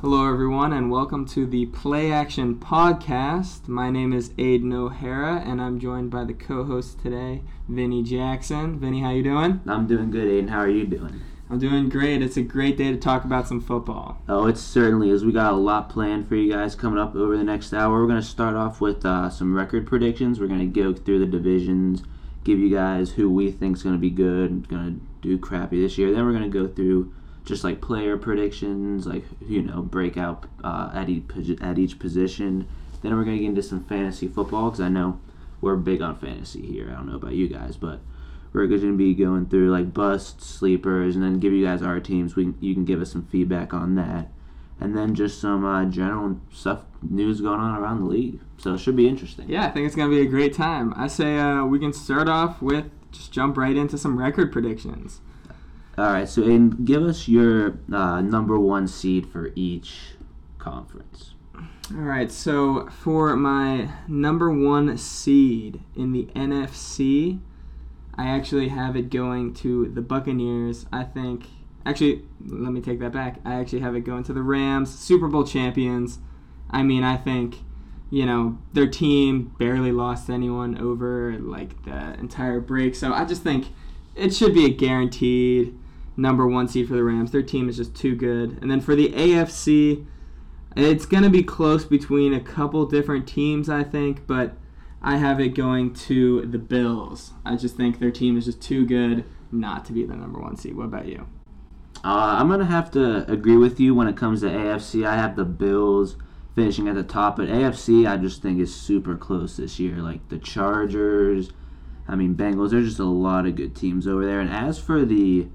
Hello, everyone, and welcome to the Play Action Podcast. My name is Aidan O'Hara, and I'm joined by the co-host today, Vinny Jackson. Vinny, how you doing? I'm doing good, Aidan. How are you doing? I'm doing great. It's a great day to talk about some football. Oh, it certainly is. We got a lot planned for you guys coming up over the next hour. We're going to start off with uh, some record predictions. We're going to go through the divisions, give you guys who we think is going to be good, going to do crappy this year. Then we're going to go through just like player predictions, like you know breakout uh, at each at each position. Then we're gonna get into some fantasy football because I know we're big on fantasy here. I don't know about you guys, but we're to be going through like busts, sleepers, and then give you guys our teams. We you can give us some feedback on that, and then just some uh, general stuff, news going on around the league. So it should be interesting. Yeah, I think it's gonna be a great time. I say uh, we can start off with just jump right into some record predictions. All right, so Aidan, give us your uh, number one seed for each conference. All right, so for my number one seed in the NFC, I actually have it going to the Buccaneers. I think, actually, let me take that back. I actually have it going to the Rams, Super Bowl champions. I mean, I think, you know, their team barely lost anyone over like the entire break. So I just think it should be a guaranteed number one seed for the Rams. Their team is just too good. And then for the AFC, it's going to be close between a couple different teams, I think, but I have it going to the Bills. I just think their team is just too good not to be the number one seed. What about you? Uh, I'm going to have to agree with you when it comes to AFC. I have the Bills finishing at the top, but AFC I just think is super close this year. Like the Chargers, I mean Bengals, there's just a lot of good teams over there. And as for the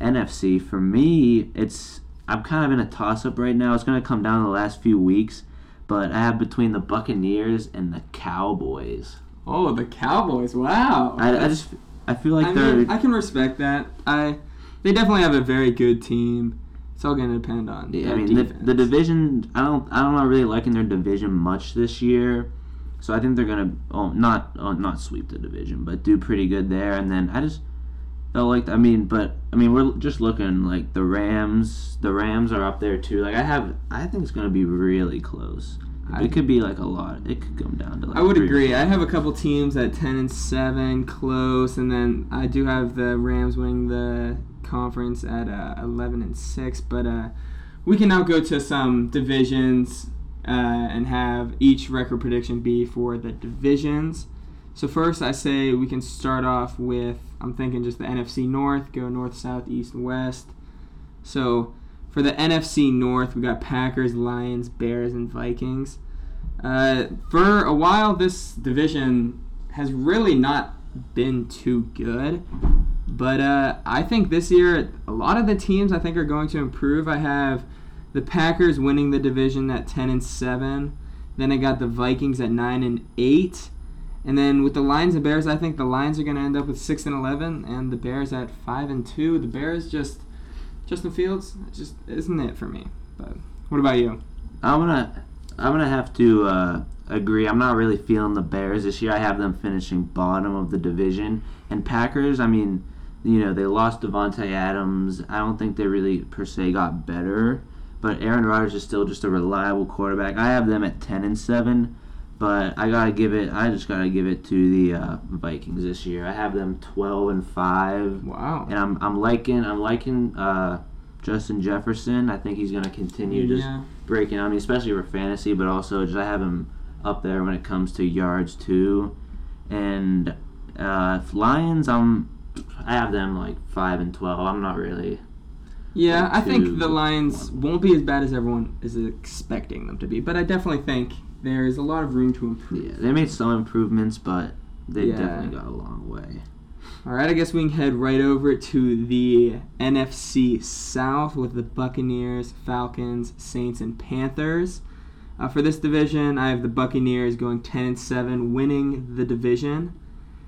NFC, for me, it's I'm kind of in a toss up right now. It's going to come down to the last few weeks, but I have between the Buccaneers and the Cowboys. Oh, the Cowboys! Wow. I, I just I feel like I they're mean, I can respect that. I they definitely have a very good team. It's all going to depend on. Yeah, I mean the, the division. I don't. I don't really liking their division much this year. So I think they're gonna oh, not oh, not sweep the division, but do pretty good there. And then I just like I mean, but I mean we're just looking like the Rams. The Rams are up there too. Like I have, I think it's gonna be really close. I- it could be like a lot. It could come down to like. I would agree. I have a couple teams at ten and seven, close, and then I do have the Rams winning the conference at uh, eleven and six. But uh, we can now go to some divisions uh, and have each record prediction be for the divisions. So first, I say we can start off with I'm thinking just the NFC North, go north, south, east, west. So for the NFC North, we got Packers, Lions, Bears, and Vikings. Uh, for a while, this division has really not been too good. But uh, I think this year, a lot of the teams I think are going to improve. I have the Packers winning the division at 10 and 7. Then I got the Vikings at 9 and 8. And then with the Lions and Bears, I think the Lions are going to end up with 6 and 11 and the Bears at 5 and 2. The Bears just Justin Fields just isn't it for me. But what about you? I'm gonna I'm gonna have to uh, agree. I'm not really feeling the Bears this year. I have them finishing bottom of the division. And Packers, I mean, you know, they lost Davante Adams. I don't think they really per se got better. But Aaron Rodgers is still just a reliable quarterback. I have them at ten and seven, but I gotta give it. I just gotta give it to the uh, Vikings this year. I have them twelve and five Wow. and I'm I'm liking I'm liking uh, Justin Jefferson. I think he's gonna continue just Yeah. breaking. I mean, especially for fantasy, but also just I have him up there when it comes to yards too. And uh, Lions, I'm I have them like five and twelve. I'm not really. Yeah, I think the Lions won't be as bad as everyone is expecting them to be, but I definitely think there's a lot of room to improve. Yeah, they made some improvements, but they Yeah. definitely got a long way. All right, I guess we can head right over to the NFC South with the Buccaneers, Falcons, Saints, and Panthers. Uh, for this division, I have the Buccaneers going 10 and 7, winning the division.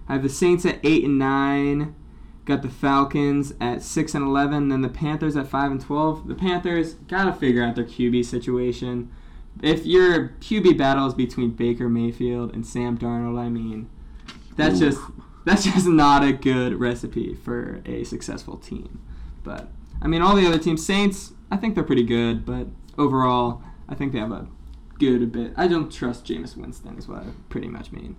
I have the Saints at 8 and 9. Got the Falcons at 6 and 11, then the Panthers at 5 and 12. The Panthers got to figure out their QB situation. If your QB battle is between Baker Mayfield and Sam Darnold, I mean, that's Ooh. just that's just not a good recipe for a successful team. But I mean, all the other teams, Saints, I think they're pretty good, but overall, I think they have a good bit. I don't trust Jameis Winston, is what I pretty much mean.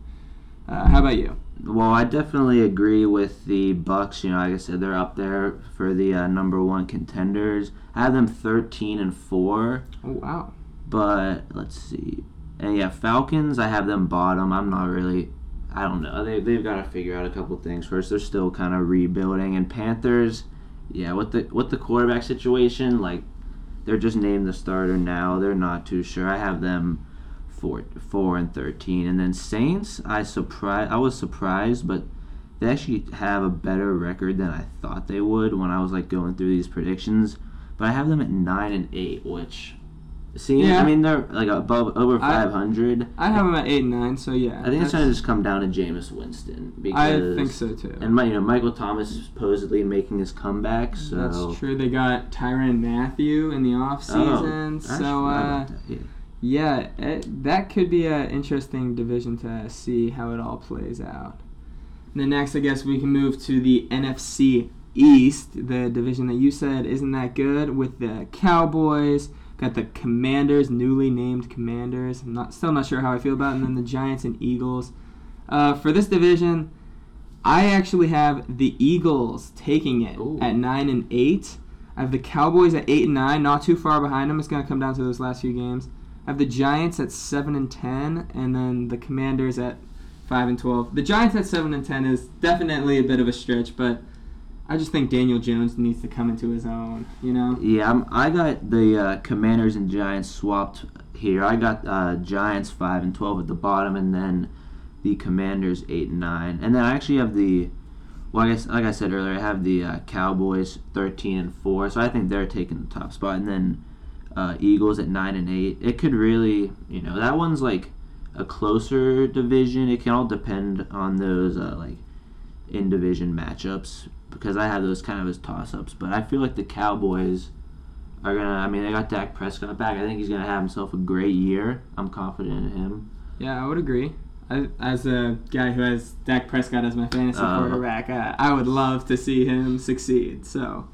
Uh, how about you? Well, I definitely agree with the Bucks. You know, like I said, they're up there for the uh, number one contenders. I have them thirteen and four. Oh wow! But let's see, and yeah, Falcons. I have them bottom. I'm not really. I don't know. They they've got to figure out a couple things first. They're still kind of rebuilding. And Panthers, yeah, with the with the quarterback situation, like they're just named the starter now. They're not too sure. I have them four four and thirteen, and then Saints. I surprised. I was surprised, but they actually have a better record than I thought they would when I was like going through these predictions. But I have them at nine and eight, which seems. Yeah. I mean, they're like above over five hundred. I have them at eight and nine, so yeah. I think it's to just come down to Jameis Winston because I think so too. And my, you know, Michael Thomas is supposedly making his comeback. So That's true. They got Tyrann Mathieu in the off season, Oh, so uh, that, yeah. yeah, it, that could be an interesting division to see how it all plays out. And then next, I guess we can move to the NFC East, the division that you said isn't that good, with the Cowboys. Got the Commanders, newly named Commanders. I'm not still not sure how I feel about, it, and then the Giants and Eagles. Uh, for this division, I actually have the Eagles taking it Ooh. at nine and eight. I have the Cowboys at eight and nine, not too far behind them. It's gonna come down to those last few games. I have the Giants at seven and ten, and then the Commanders at five and twelve. The Giants at seven and ten is definitely a bit of a stretch, but I just think Daniel Jones needs to come into his own. You know? Yeah, I'm, I got the uh, Commanders and Giants swapped here. I got uh, Giants five and twelve at the bottom, and then the Commanders eight and nine, and then I actually have the. Well, I guess like I said earlier, I have the uh, Cowboys thirteen and four, so I think they're taking the top spot, and then uh, Eagles at nine and eight. It could really, you know, that one's like a closer division. It can all depend on those uh, like in division matchups because I have those kind of as toss ups. But I feel like the Cowboys are gonna. I mean, they got Dak Prescott back. I think he's gonna have himself a great year. I'm confident in him. Yeah, I would agree. I, as a guy who has Dak Prescott as my fantasy Uh. quarterback, uh, I would love to see him succeed. So,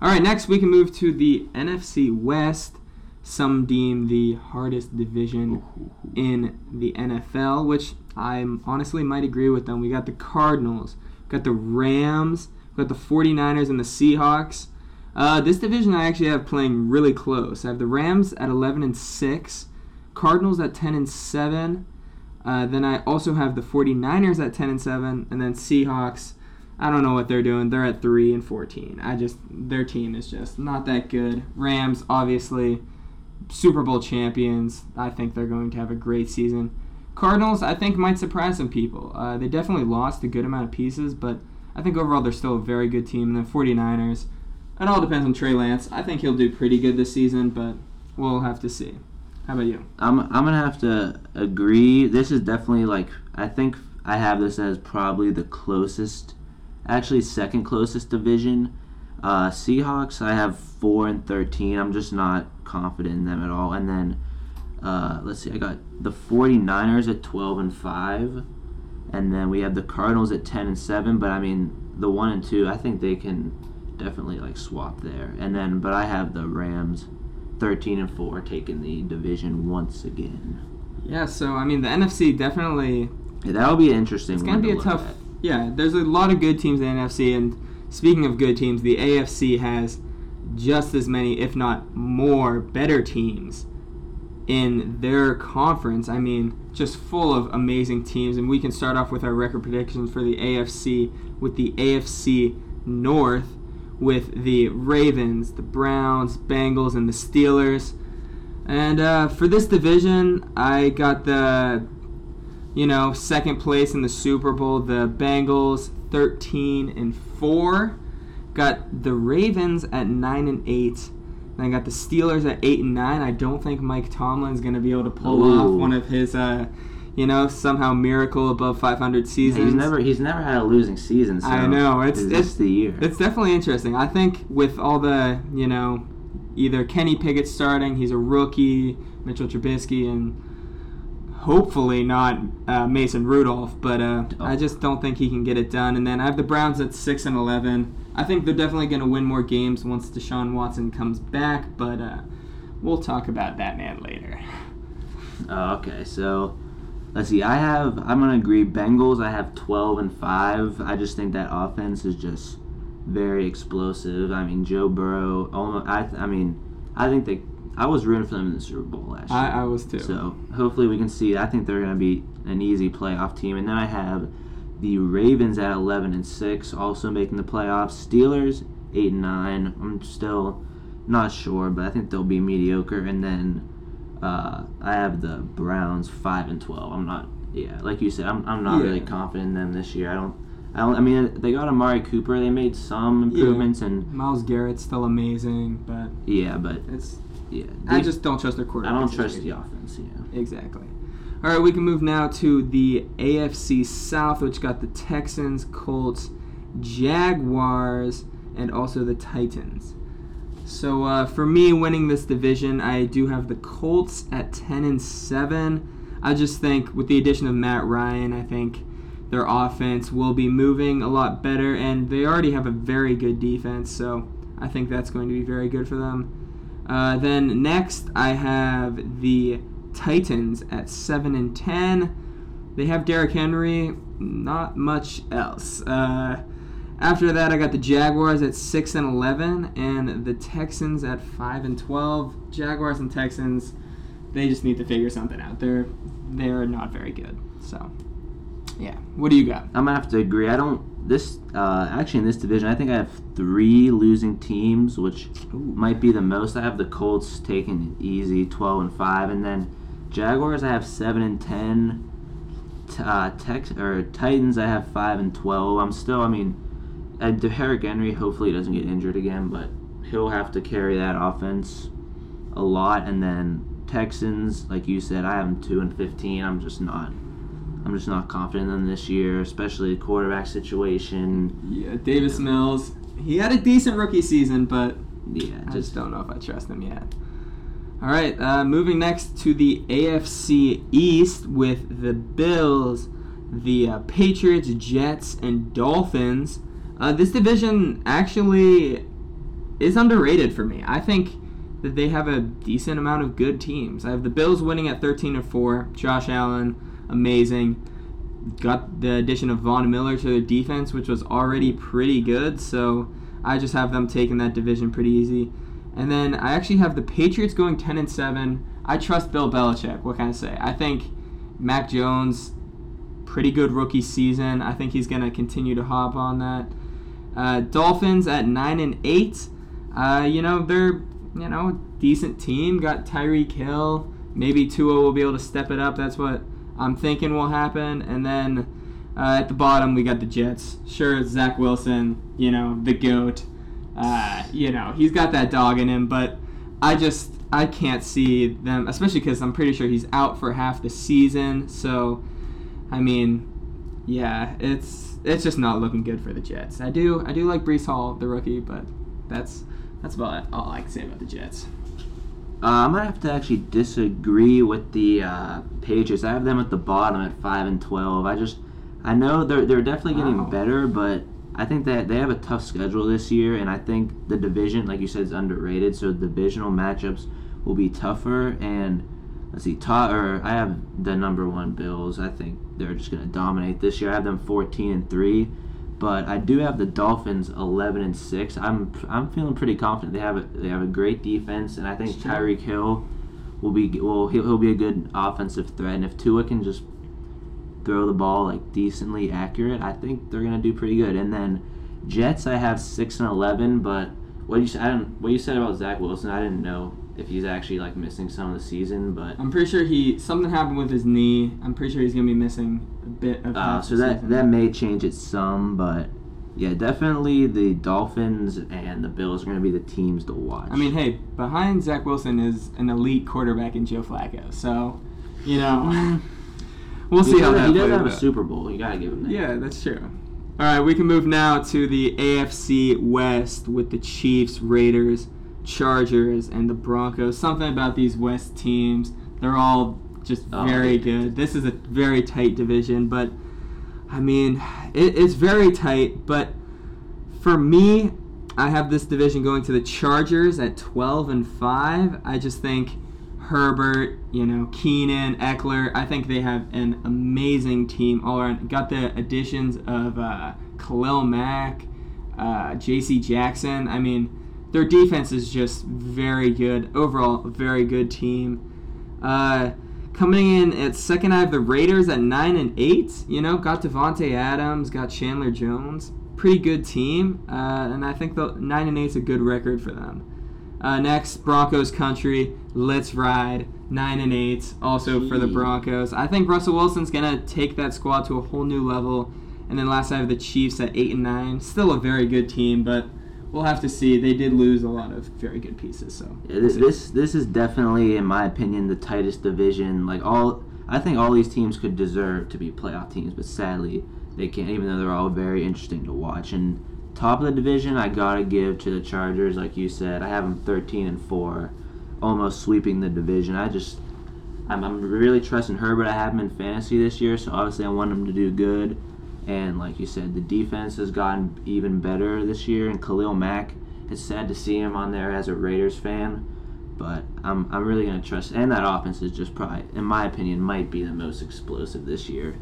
all right, next we can move to the NFC West. Some deem the hardest division in the NFL, which I honestly might agree with them. We got the Cardinals, got the Rams, we got the 49ers and the Seahawks. Uh, this division I actually have playing really close. I have the Rams at 11 and 6, Cardinals at 10 and 7. Uh, then I also have the 49ers at 10 and 7, and then Seahawks. I don't know what they're doing. They're at 3 and 14. I just their team is just not that good. Rams obviously Super Bowl champions. I think they're going to have a great season. Cardinals, I think, might surprise some people. Uh, they definitely lost a good amount of pieces, but I think overall they're still a very good team. And then 49ers, it all depends on Trey Lance. I think he'll do pretty good this season, but we'll have to see. How about you? I'm I'm gonna have to agree. This is definitely like I think I have this as probably the closest, actually second closest division. Uh, Seahawks I have four and thirteen. I'm just not confident in them at all. And then uh, let's see, I got the 49ers at twelve and five, and then we have the Cardinals at ten and seven. But I mean the one and two, I think they can definitely like swap there. And then but I have the Rams. 13 and 4 taking the division once again. Yeah, so I mean the NFC definitely Yeah, that'll be interesting it's gonna be to a tough. at. Yeah, there's a lot of good teams in the NFC, and speaking of good teams, the AFC has just as many, if not more, better teams in their conference. I mean, just full of amazing teams, and we can start off with our record predictions for the AFC with the AFC North with the Ravens, the Browns, Bengals, and the Steelers. And uh, for this division, I got the you know, second place in the Super Bowl, the Bengals 13 and 4. Got the Ravens at 9 and 8. And I got the Steelers at 8 and 9. I don't think Mike Tomlin's going to be able to pull off one of his uh, you know, somehow miracle above 500 seasons. He's never he's never had a losing season. So I know, it's- is it's- the year. It's definitely interesting. I think with all the, you know, either Kenny Pickett starting, he's a rookie, Mitchell Trubisky, and hopefully not uh, Mason Rudolph, but uh, Oh. I just don't think he can get it done. And then I have the Browns at 6 and 11. I think they're definitely going to win more games once Deshaun Watson comes back, but uh, we'll talk about that man later. Oh, okay, so let's see. I have. I'm gonna agree. Bengals. I have 12 and five. I just think that offense is just very explosive. I mean, Joe Burrow. Almost, I. I mean, I think they. I was rooting for them in the Super Bowl last year. I, I was too. So hopefully we can see. I think they're gonna be an easy playoff team. And then I have the Ravens at 11 and six, also making the playoffs. Steelers eight and nine. I'm still not sure, but I think they'll be mediocre. And then uh, I have the Browns five and twelve. I'm not. Yeah, like you said, I'm, I'm not Yeah. really confident in them this year. I don't. I don't. I mean, they got Amari Cooper. They made some improvements, and Myles Garrett's still amazing, but yeah, but it's yeah, I just don't trust their quarterback. I don't trust the offense. Yeah. Exactly. All right, we can move now to the AFC South, which got the Texans, Colts, Jaguars, and also the Titans. So uh, for me, winning this division, I do have the Colts at ten and seven. I just think with the addition of Matt Ryan, I think their offense will be moving a lot better, and they already have a very good defense. So I think that's going to be very good for them. Uh, then next, I have the Titans at seven and ten. They have Derrick Henry. Not much else. Uh, after that, I got the Jaguars at six and eleven, and the Texans at five and twelve. Jaguars and Texans, they just need to figure something out. They're they're not very good. So, yeah. What do you got? I'm gonna have to agree. I don't. This uh, actually in this division, I think I have three losing teams, which might be the most. I have the Colts taking it easy, 12 and five, and then Jaguars I have seven and ten. Uh, Tex or Titans I have five and 12. I'm still. I mean, uh, Derrick Henry hopefully doesn't get injured again, but he'll have to carry that offense a lot. And then Texans, like you said, I have them two and 15. I'm just not. I'm just not confident in them this year, especially the quarterback situation. Yeah, Davis Mills. He had a decent rookie season, but Yeah, I just just don't know if I trust him yet. All right, uh, moving next to the AFC East with the Bills, the uh, Patriots, Jets, and Dolphins. Uh, this division actually is underrated for me. I think that they have a decent amount of good teams. I have the Bills winning at 13 and 4. Josh Allen, amazing. Got the addition of Von Miller to their defense, which was already pretty good. So I just have them taking that division pretty easy. And then I actually have the Patriots going 10 and 7. I trust Bill Belichick. What can I say? I think Mac Jones, pretty good rookie season. I think he's going to continue to hop on that. Uh, Dolphins at 9 and 8. Uh, you know, they're, you know, decent team. Got Tyreek Hill. Maybe Tua will be able to step it up. That's what I'm thinking will happen. And then uh, at the bottom, we got the Jets. Sure, Zach Wilson, you know, the GOAT. Uh, you know, he's got that dog in him, but I just I can't see them, especially because I'm pretty sure he's out for half the season. So, I mean, yeah, it's it's just not looking good for the Jets. I do I do like Breece Hall, the rookie, but that's that's about all I can say about the Jets. Uh, I'm gonna have to actually disagree with the uh, Patriots. I have them at the bottom at five and twelve. I just, I know they're they're definitely getting Wow. better, but I think that they have a tough schedule this year, and I think the division, like you said, is underrated. So divisional matchups will be tougher. And let's see, ta- or I have the number one Bills. I think they're just gonna dominate this year. I have them 14 and three. But I do have the Dolphins 11 and six. I'm I'm feeling pretty confident. They have a they have a great defense, and I think Tyreek Hill will be will he'll, he'll be a good offensive threat. And if Tua can just throw the ball like decently accurate, I think they're gonna do pretty good. And then Jets, I have six and 11. But what you said, I don't what you said about Zach Wilson, I didn't know if he's actually like missing some of the season. But I'm pretty sure he something happened with his knee. I'm pretty sure he's gonna be missing a bit of. Uh, so that season. that may change it some, but yeah, definitely the Dolphins and the Bills are going to be the teams to watch. I mean, hey, behind Zach Wilson is an elite quarterback in Joe Flacco. So, you know, we'll he see how that he does have a. Super Bowl. You got to give him that. Yeah, that's true. All right, we can move now to the AFC West with the Chiefs, Raiders, Chargers, and the Broncos. Something about these West teams, they're all just Oh, very good. This is a very tight division, but I mean, it, it's very tight. But for me, I have this division going to the Chargers at 12 and 5. I just think Herbert, you know, Keenan, Ekeler. I think they have an amazing team all around. Got the additions of uh, Khalil Mack, uh, J.C. Jackson. I mean, their defense is just very good. Overall, a very good team. Uh, coming in at second, I have the Raiders at nine and eight. You know, got Davante Adams, got Chandler Jones. Pretty good team, uh, and I think the nine and eight is a good record for them. Uh, next, Broncos country. Let's ride nine and eight. Also for the Broncos. I think Russell Wilson's gonna take that squad to a whole new level. And then last, I have the Chiefs at eight and nine. Still a very good team, but we'll have to see. They did lose a lot of very good pieces. So Yeah, this, this this is definitely, in my opinion, the tightest division. Like all, I think all these teams could deserve to be playoff teams, but sadly they can't. Even though they're all very interesting to watch. And top of the division, I gotta give to the Chargers. Like you said, I have them 13 and four, almost sweeping the division. I just, I'm, I'm really trusting Herbert. I have him in fantasy this year, so obviously I want him to do good. And like you said, the defense has gotten even better this year. And Khalil Mack, it's sad to see him on there as a Raiders fan, but I'm, I'm really to trust. And that offense is just probably, in my opinion, might be the most explosive this year.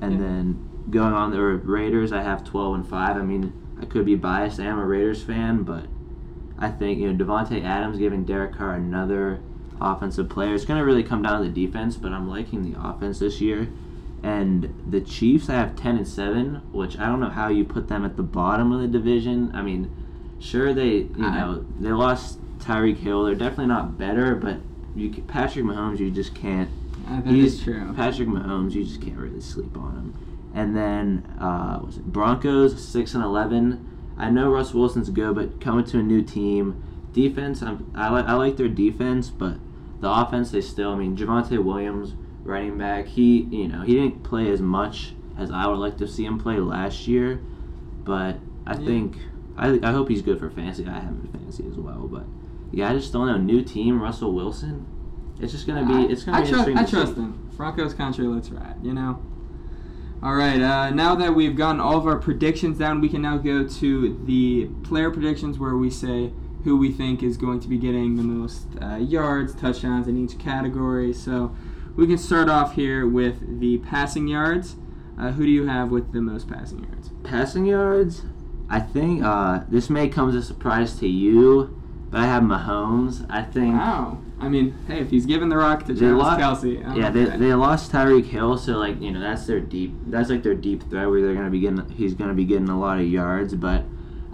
And Yeah. then going on the Raiders, I have 12 and 5. I mean, I could be biased. I am a Raiders fan, but I think, you know, Davante Adams giving Derek Carr another offensive player. It's going to really come down to the defense, but I'm liking the offense this year. And the Chiefs, I have 10 and 7, which I don't know how you put them at the bottom of the division. I mean, sure, they, you I- know, they lost Tyreek Hill. They're definitely not better, but you Patrick Mahomes, you just can't. that he's true. Patrick Mahomes, you just can't really sleep on him. And then, uh, was it Broncos, 6 and 11. I know Russ Wilson's good, but coming to a new team, defense, I'm, I, like I like their defense, but the offense, they still, I mean, Javonte Williams, running back, he, you know, he didn't play as much as I would like to see him play last year, but I Yeah. think, I, I hope he's good for fantasy. I have him in fantasy as well, but yeah, I just don't know. New team, Russell Wilson. It's just gonna be. It's gonna I, be trust. interesting. I trust see. them. Broncos country, let's ride. You know. All right. Uh, now that we've gotten all of our predictions down, we can now go to the player predictions, where we say who we think is going to be getting the most uh, yards, touchdowns in each category. So we can start off here with the passing yards. Uh, who do you have with the most passing yards? Passing yards, I think uh, this may come as a surprise to you, but I have Mahomes. I think. Wow. I mean, hey, if he's giving the rock to Travis lost- Kelce, Yeah, they, they lost Tyreek Hill, so like you know that's their deep. That's like their deep threat where they're gonna be getting. He's gonna be getting a lot of yards, but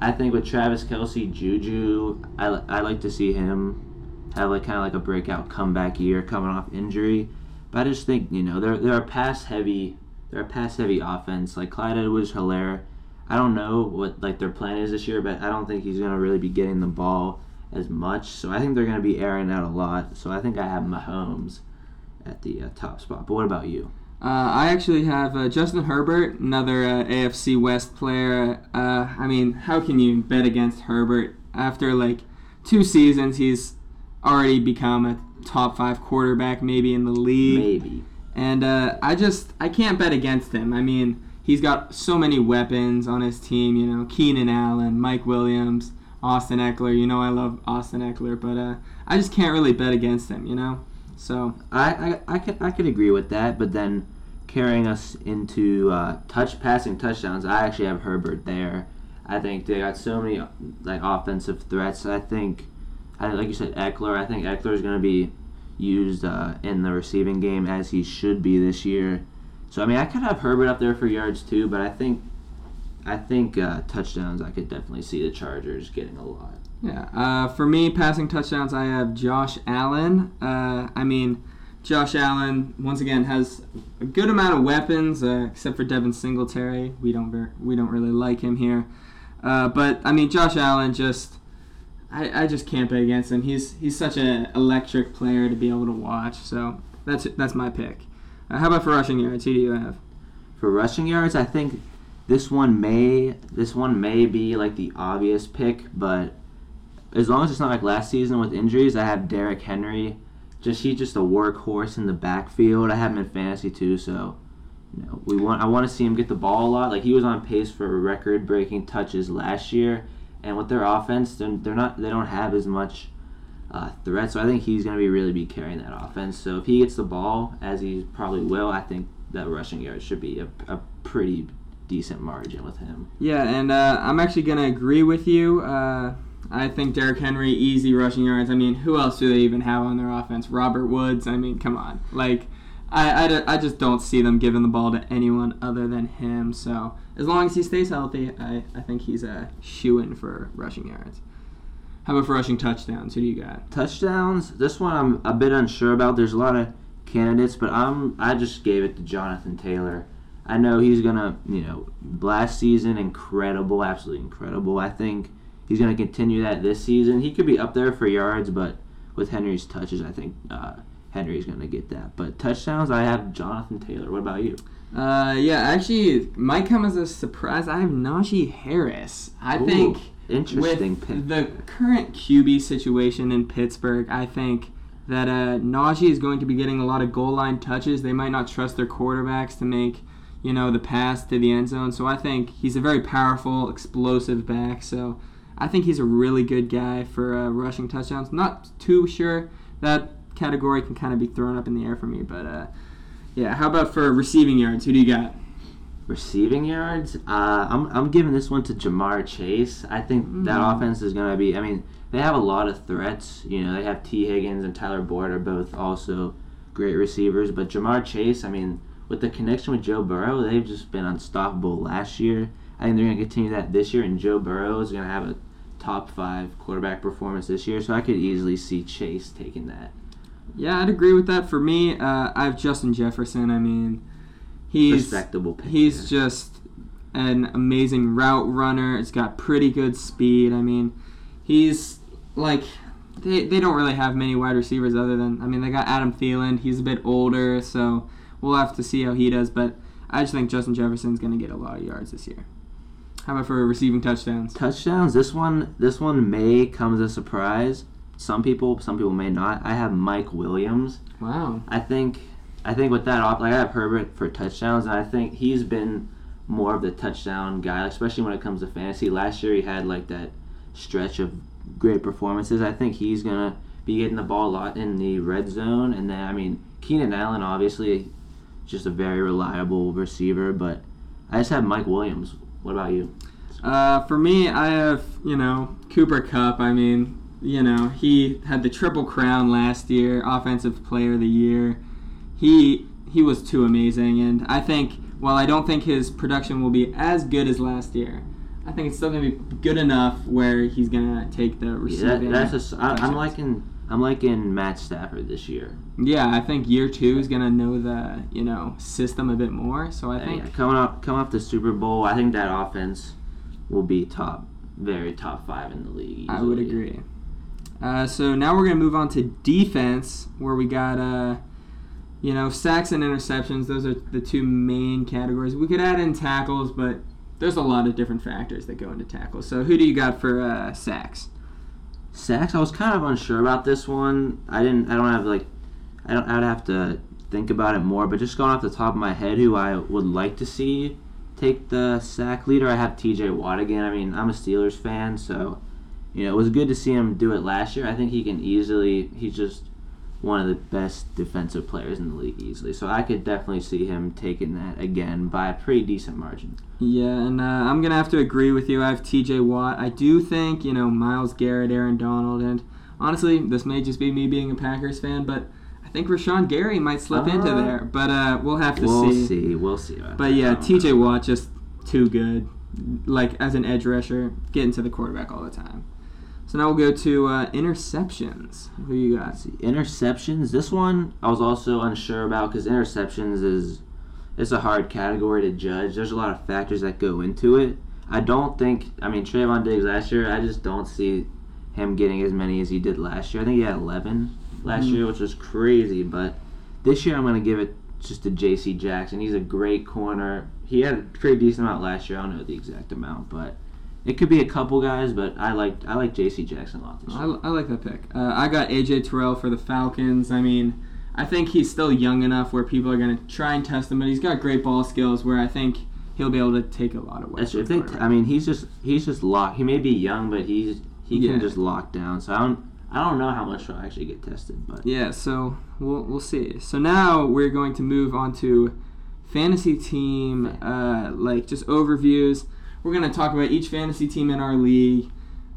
I think with Travis Kelce, Juju, I, I like to see him have like kind of like a breakout comeback year coming off injury. But I just think you know they're they're a pass heavy. They're a pass heavy offense. Like Clyde Edwards Helaire. I don't know what like their plan is this year, but I don't think he's gonna really be getting the ball as much. So I think they're gonna be airing out a lot. So I think I have Mahomes at the uh, top spot. But what about you? Uh, I actually have uh, Justin Herbert, another uh, AFC West player. Uh, I mean, how can you bet against Herbert after like two seasons? He's already become a top five quarterback, maybe in the league. Maybe. And uh, I just I can't bet against him. I mean, he's got so many weapons on his team. You know, Keenan Allen, Mike Williams, Austin Ekeler. You know, I love Austin Ekeler, but uh, I just can't really bet against him. You know, so I, I, I could I could agree with that, but then carrying us into uh, touch passing touchdowns, I actually have Herbert there. I think they got so many like offensive threats. I think, I, like you said, Ekeler. I think Ekeler is going to be used uh, in the receiving game as he should be this year. So I mean, I could have Herbert up there for yards too, but I think, I think uh, touchdowns. I could definitely see the Chargers getting a lot. Yeah. Uh, for me, passing touchdowns, I have Josh Allen. Uh, I mean, Josh Allen once again has a good amount of weapons, uh, except for Devin Singletary. We don't ver- we don't really like him here. Uh, but I mean, Josh Allen just. I, I just can't bet against him. He's he's such an electric player to be able to watch. So that's that's my pick. Uh, how about for rushing yards? Who do you have? For rushing yards, I think this one may this one may be like the obvious pick, but as long as it's not like last season with injuries, I have Derrick Henry. Just he's just a workhorse in the backfield. I have him in fantasy too, so you know we want I want to see him get the ball a lot. Like he was on pace for record breaking touches last year, and with their offense, they're, they're not they don't have as much uh, threat. So I think he's going to be really be carrying that offense. So if he gets the ball, as he probably will, I think that rushing yard should be a, a pretty decent margin with him. Yeah, and uh, I'm actually going to agree with you. Uh, I think Derrick Henry, easy rushing yards. I mean, who else do they even have on their offense? Robert Woods. I mean, come on. Like, I, I, I just don't see them giving the ball to anyone other than him. So as long as he stays healthy, I, I think he's a shoe in for rushing yards. How about for rushing touchdowns? Who do you got? Touchdowns. This one I'm a bit unsure about. There's a lot of candidates, but I'm I just gave it to Jonathan Taylor. I know he's gonna, you know, last season incredible, absolutely incredible. I think he's gonna continue that this season. He could be up there for yards, but with Henry's touches, I think uh, Henry's gonna get that. But touchdowns, I have Jonathan Taylor. What about you? Uh, yeah, actually, might come as a surprise. I have Najee Harris. I Ooh, think Interesting with pick. the current QB situation in Pittsburgh, I think that uh, Najee is going to be getting a lot of goal line touches. They might not trust their quarterbacks to make, you know, the pass to the end zone. So I think he's a very powerful, explosive back. So I think he's a really good guy for uh, rushing touchdowns. Not too sure that category can kind of be thrown up in the air for me, but uh, yeah. How about for receiving yards? Who do you got? Receiving yards, uh, I'm, I'm giving this one to Ja'Marr Chase. I think that Mhm. offense is going to be. I mean, they have a lot of threats. You know, they have Tee Higgins and Tyler Boyd are both also great receivers. But Ja'Marr Chase, I mean, with the connection with Joe Burrow, they've just been unstoppable last year. I think they're going to continue that this year, and Joe Burrow is going to have a top five quarterback performance this year. So I could easily see Chase taking that. Yeah, I'd agree with that. For me, uh, I have Justin Jefferson. I mean, he's Respectable pick. he's there. just an amazing route runner. It's got pretty good speed. I mean, he's like they, they don't really have many wide receivers other than I mean they got Adam Thielen. He's a bit older, so we'll have to see how he does. But I just think Justin Jefferson's going to get a lot of yards this year. How about for receiving touchdowns? touchdowns. This one, this one may come as a surprise. Some people, some people may not. I have Mike Williams. Wow. I think, I think with that off, like I have Herbert for touchdowns, and I think he's been more of the touchdown guy, especially when it comes to fantasy. Last year he had like that stretch of great performances. I think he's gonna be getting the ball a lot in the red zone, and then I mean Keenan Allen, obviously, just a very reliable receiver, but I just have Mike Williams. What about you? Uh, for me, I have you know Cooper Kupp. I mean, you know he had the triple crown last year, offensive player of the year. He he was too amazing, and I think while I don't think his production will be as good as last year, I think it's still gonna be good enough where he's gonna take the Yeah, receiving. that, that's s I, I'm liking I'm liking Matt Stafford this year. Yeah, I think year two is gonna know the you know system a bit more. So I Yeah, think coming up coming off the Super Bowl, I think that offense will be top, very top five in the league. I would agree. Uh, so now we're gonna move on to defense, where we got uh, you know sacks and interceptions. Those are the two main categories. We could add in tackles, but there's a lot of different factors that go into tackles. So who do you got for uh, sacks? Sacks, I was kind of unsure about this one. I didn't. I don't have like. I don't. I'd have to think about it more. But just going off the top of my head, who I would like to see take the sack leader, I have T.J. Watt again. I mean, I'm a Steelers fan, so you know it was good to see him do it last year. I think he can easily. He's just one of the best defensive players in the league easily. So I could definitely see him taking that again by a pretty decent margin. Yeah, and uh, I'm gonna have to agree with you. I have T.J. Watt. I do think you know Myles Garrett, Aaron Donald, and honestly, this may just be me being a Packers fan, but I think Rashan Gary might slip into Uh, there. But uh, we'll have to We'll see. see. We'll see. about But yeah, T.J. Watt just too good. Like as an edge rusher, getting to the quarterback all the time. So now we'll go to uh, interceptions. Who you got? Let's see. Interceptions. This one I was also unsure about because interceptions is it's a hard category to judge. There's a lot of factors that go into it. I don't think. I mean, Trevon Diggs last year. I just don't see him getting as many as he did last year. I think he had 11 last Mhm. year, which was crazy. But this year, I'm going to give it just to J.C. Jackson. He's a great corner. He had a pretty decent amount last year. I don't know the exact amount, but it could be a couple guys. But I like I like J.C. Jackson a lot this year. I, I like that pick. Uh, I got AJ Terrell for the Falcons. I mean, I think he's still young enough where people are going to try and test him, but he's got great ball skills where I think he'll be able to take a lot. That's, from if they. I mean, he's just he's just locked. He may be young, but he's he Yeah. can just lock down. So I don't I don't know how much he'll actually get tested, but Yeah, so we'll we'll see. So now we're going to move on to fantasy team, uh, like just overviews. We're gonna talk about each fantasy team in our league,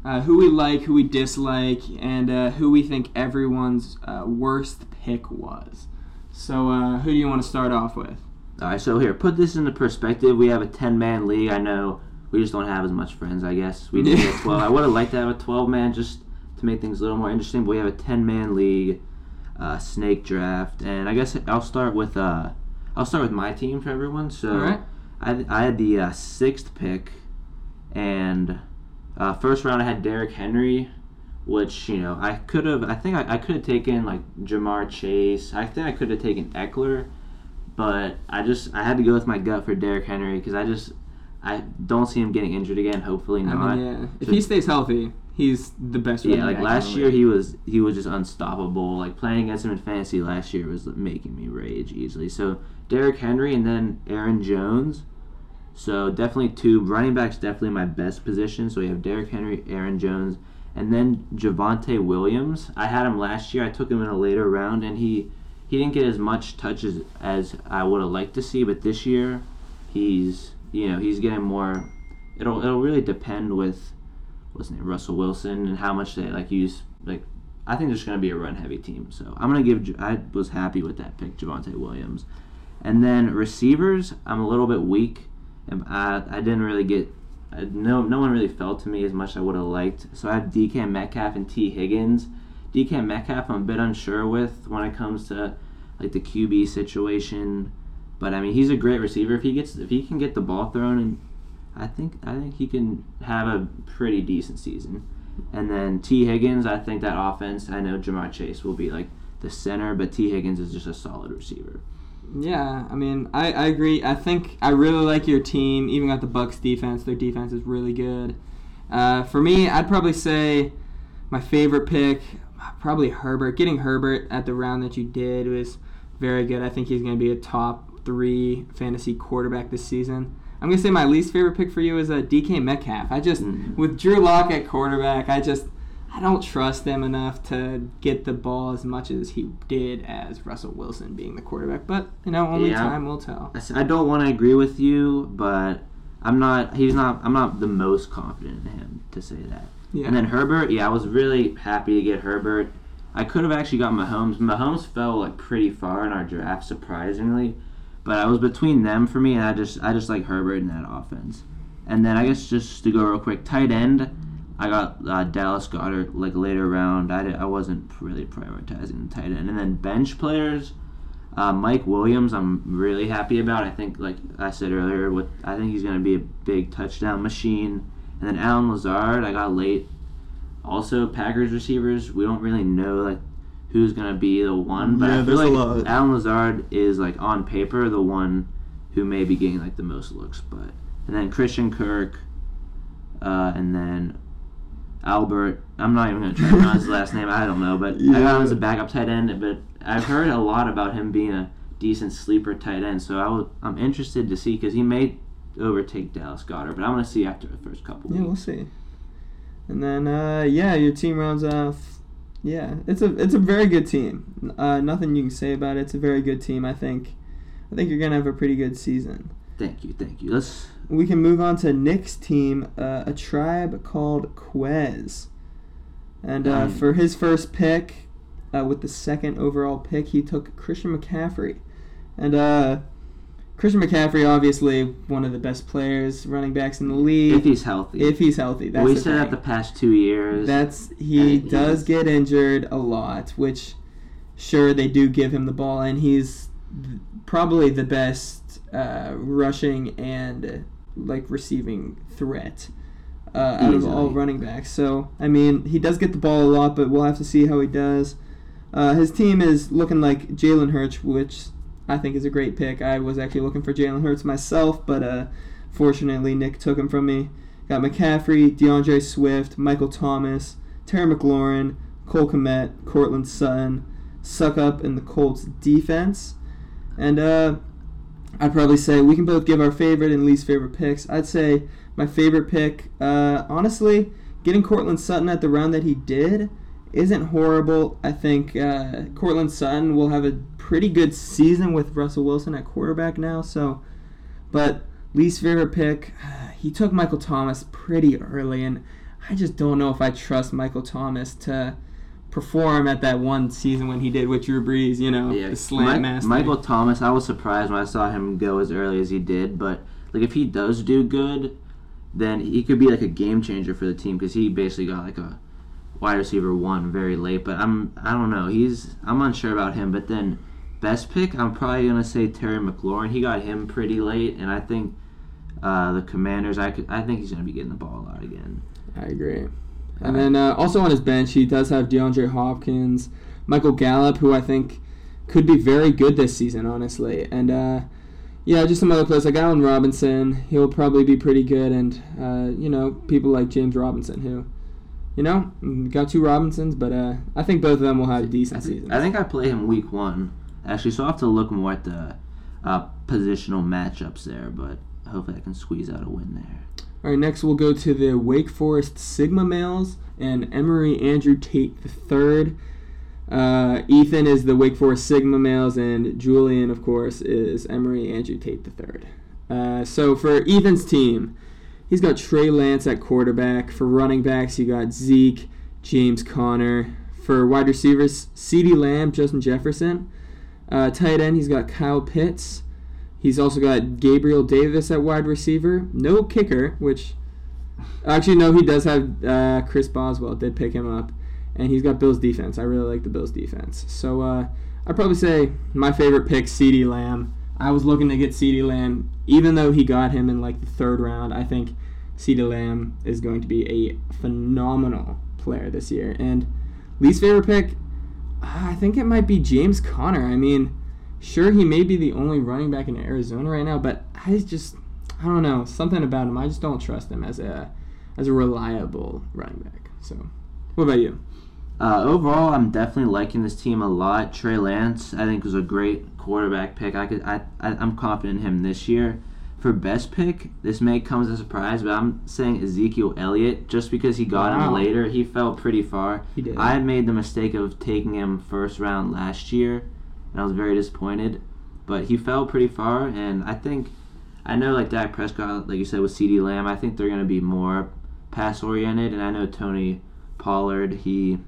uh, who we like, who we dislike, and uh, who we think everyone's uh, worst pick was. So uh, who do you want to start off with? All right, so here, put this into perspective. We have a 10 man league. I know we just don't have as much friends, I guess. We did get 12. I would have liked to have a 12 man just to make things a little more interesting, but we have a 10 man league, uh, snake draft. And I guess I'll start with uh, I'll start with my team for everyone. So All right. I, I had the uh, sixth pick, and uh, first round I had Derrick Henry, which you know I could have. I think I, I could have taken like Ja'Marr Chase. I think I could have taken Ekeler, but I just I had to go with my gut for Derrick Henry because I just I don't see him getting injured again. Hopefully I not. mean, yeah, if So- he stays healthy, he's the best. Yeah, like last year he was he was just unstoppable. Like playing against him in fantasy last year was making me rage easily. So Derrick Henry and then Aaron Jones. So definitely two running backs definitely my best position. So we have Derrick Henry, Aaron Jones, and then Javonte Williams. I had him last year. I took him in a later round and he he didn't get as much touches as I would have liked to see, but this year he's you know, he's getting more it'll it'll really depend with what's his name, Russell Wilson, and how much they like use. Like, I think there's going to be a run heavy team, so I'm going to give. I was happy with that pick, Javonte Williams, and then receivers. I'm a little bit weak, I I didn't really get. No, no one really fell to me as much as I would have liked. So I have DK Metcalf and Tee Higgins. DK Metcalf, I'm a bit unsure with when it comes to like the QB situation, but I mean he's a great receiver. If he gets if he can get the ball thrown and I think I think he can have a pretty decent season. And then Tee Higgins, I think that offense. I know Ja'Marr Chase will be like the center, but Tee Higgins is just a solid receiver. Yeah, I mean, I, I agree. I think I really like your team. Even got the Bucks defense. Their defense is really good. Uh, for me, I'd probably say my favorite pick, probably Herbert. Getting Herbert at the round that you did was very good. I think he's going to be a top three fantasy quarterback this season. I'm going to say my least favorite pick for you is a DK Metcalf. I just Mhm. with Drew Lock at quarterback, I just I don't trust them enough to get the ball as much as he did as Russell Wilson being the quarterback. But you know, only Yeah. time will tell. I don't want to agree with you, but I'm not. He's not. I'm not the most confident in him to say that. Yeah. And then Herbert, yeah, I was really happy to get Herbert. I could have actually got Mahomes. Mahomes fell like pretty far in our draft, surprisingly, but I was between them for me, and I just I just like Herbert in that offense. And then I guess just to go real quick, tight end, I got uh, Dallas Goedert like later round. I, did, I wasn't really prioritizing the tight end, and then bench players. Uh, Mike Williams, I'm really happy about. I think, like I said earlier, what I think he's going to be a big touchdown machine. And then Allen Lazard, I got late. Also, Packers receivers, we don't really know like who's going to be the one, but Yeah, I feel there's a like lot. Allen Lazard is like on paper the one who may be getting like the most looks. But and then Christian Kirk, uh, and then Albert. I'm not even going to try to pronounce his last name. I don't know, but I got him as a backup tight end. But I've heard a lot about him being a decent sleeper tight end. So I will, I'm interested to see because he may overtake Dallas Goedert, but I'm to see after the first couple Yeah, we'll see. And then, uh, yeah, your team rounds off. Yeah, it's a it's a very good team. Uh, nothing you can say about it. It's a very good team. I think. I think you're gonna have a pretty good season. Thank you, thank you. Let's. We can move on to Nick's team, uh, a tribe called Quez. And uh, for his first pick, uh, with the second overall pick, he took Christian McCaffrey. And uh, Christian McCaffrey, obviously one of the best players, running backs in the league. If he's healthy. If he's healthy, that's we the said that the past two years. That's he does he's- get injured a lot, which sure they do give him the ball, and he's th- probably the best uh, rushing and like receiving threat uh, out of all running backs. So I mean, he does get the ball a lot, but we'll have to see how he does. Uh, his team is looking like Jalen Hurts, which I think is a great pick. I was actually looking for Jalen Hurts myself, but uh, fortunately Nick took him from me. Got McCaffrey, D'Andre Swift, Michael Thomas, Terry McLaurin, Cole Kmet, Courtland Sutton, suck up in the Colts defense. And uh, I'd probably say we can both give our favorite and least favorite picks. I'd say my favorite pick, uh, honestly, getting Courtland Sutton at the round that he did isn't horrible. I think uh, Courtland Sutton will have a pretty good season with Russell Wilson at quarterback now. So, but least favorite pick, he took Michael Thomas pretty early, and I just don't know if I trust Michael Thomas to perform at that one season when he did with Drew Brees. You know, Yeah, the slant Mi- master. Michael Thomas. I was surprised when I saw him go as early as he did, but like if he does do good, then he could be like a game changer for the team because he basically got like a wide receiver one very late. But I'm I don't know. He's I'm unsure about him. But then best pick, I'm probably gonna say Terry McLaurin. He got him pretty late, and I think uh, the Commanders. I could I think he's gonna be getting the ball a lot again. I agree. And then uh, also on his bench, he does have DeAndre Hopkins, Michael Gallup, who I think could be very good this season, honestly. And uh, yeah, just some other players like Allen Robinson. He'll probably be pretty good. And, uh, you know, people like James Robinson, who, you know, mm, got two Robinsons, but uh, I think both of them will have I decent think, seasons. I think I play him week one actually, so I have to look more at the uh, positional matchups there. But hopefully I can squeeze out a win there. All right, next we'll go to the Wake Forest Sigma males and Emory Andrew Tate III. Uh, Ethan is the Wake Forest Sigma males, and Julian, of course, is Emory Andrew Tate III. Uh, so for Ethan's team, he's got Trey Lance at quarterback. For running backs, you got Zeke, James Conner. For wide receivers, CeeDee Lamb, Justin Jefferson. Uh, tight end, he's got Kyle Pitts. He's also got Gabriel Davis at wide receiver. No kicker, which actually no, he does have uh, Chris Boswell. Did pick him up, and he's got Bills defense. I really like the Bills defense. So uh, I'd probably say my favorite pick, CeeDee Lamb. I was looking to get CeeDee Lamb, even though he got him in like the third round. I think CeeDee Lamb is going to be a phenomenal player this year. And least favorite pick, I think it might be James Conner. I mean sure he may be the only running back in Arizona right now, but I just I don't know something about him. I just don't trust him as a as a reliable running back. So, what about you? Uh, overall, I'm definitely liking this team a lot. Trey Lance, I think, was a great quarterback pick. I could, I, I, I'm confident in him this year. For best pick, this may come as a surprise, but I'm saying Ezekiel Elliott just because he got Wow. him later. He fell pretty far. He did. I made the mistake of taking him first round last year, and I was very disappointed. But he fell pretty far, and I think I know like Dak Prescott, like you said with CeeDee Lamb, I think they're going to be more pass oriented, and I know Tony Pollard, he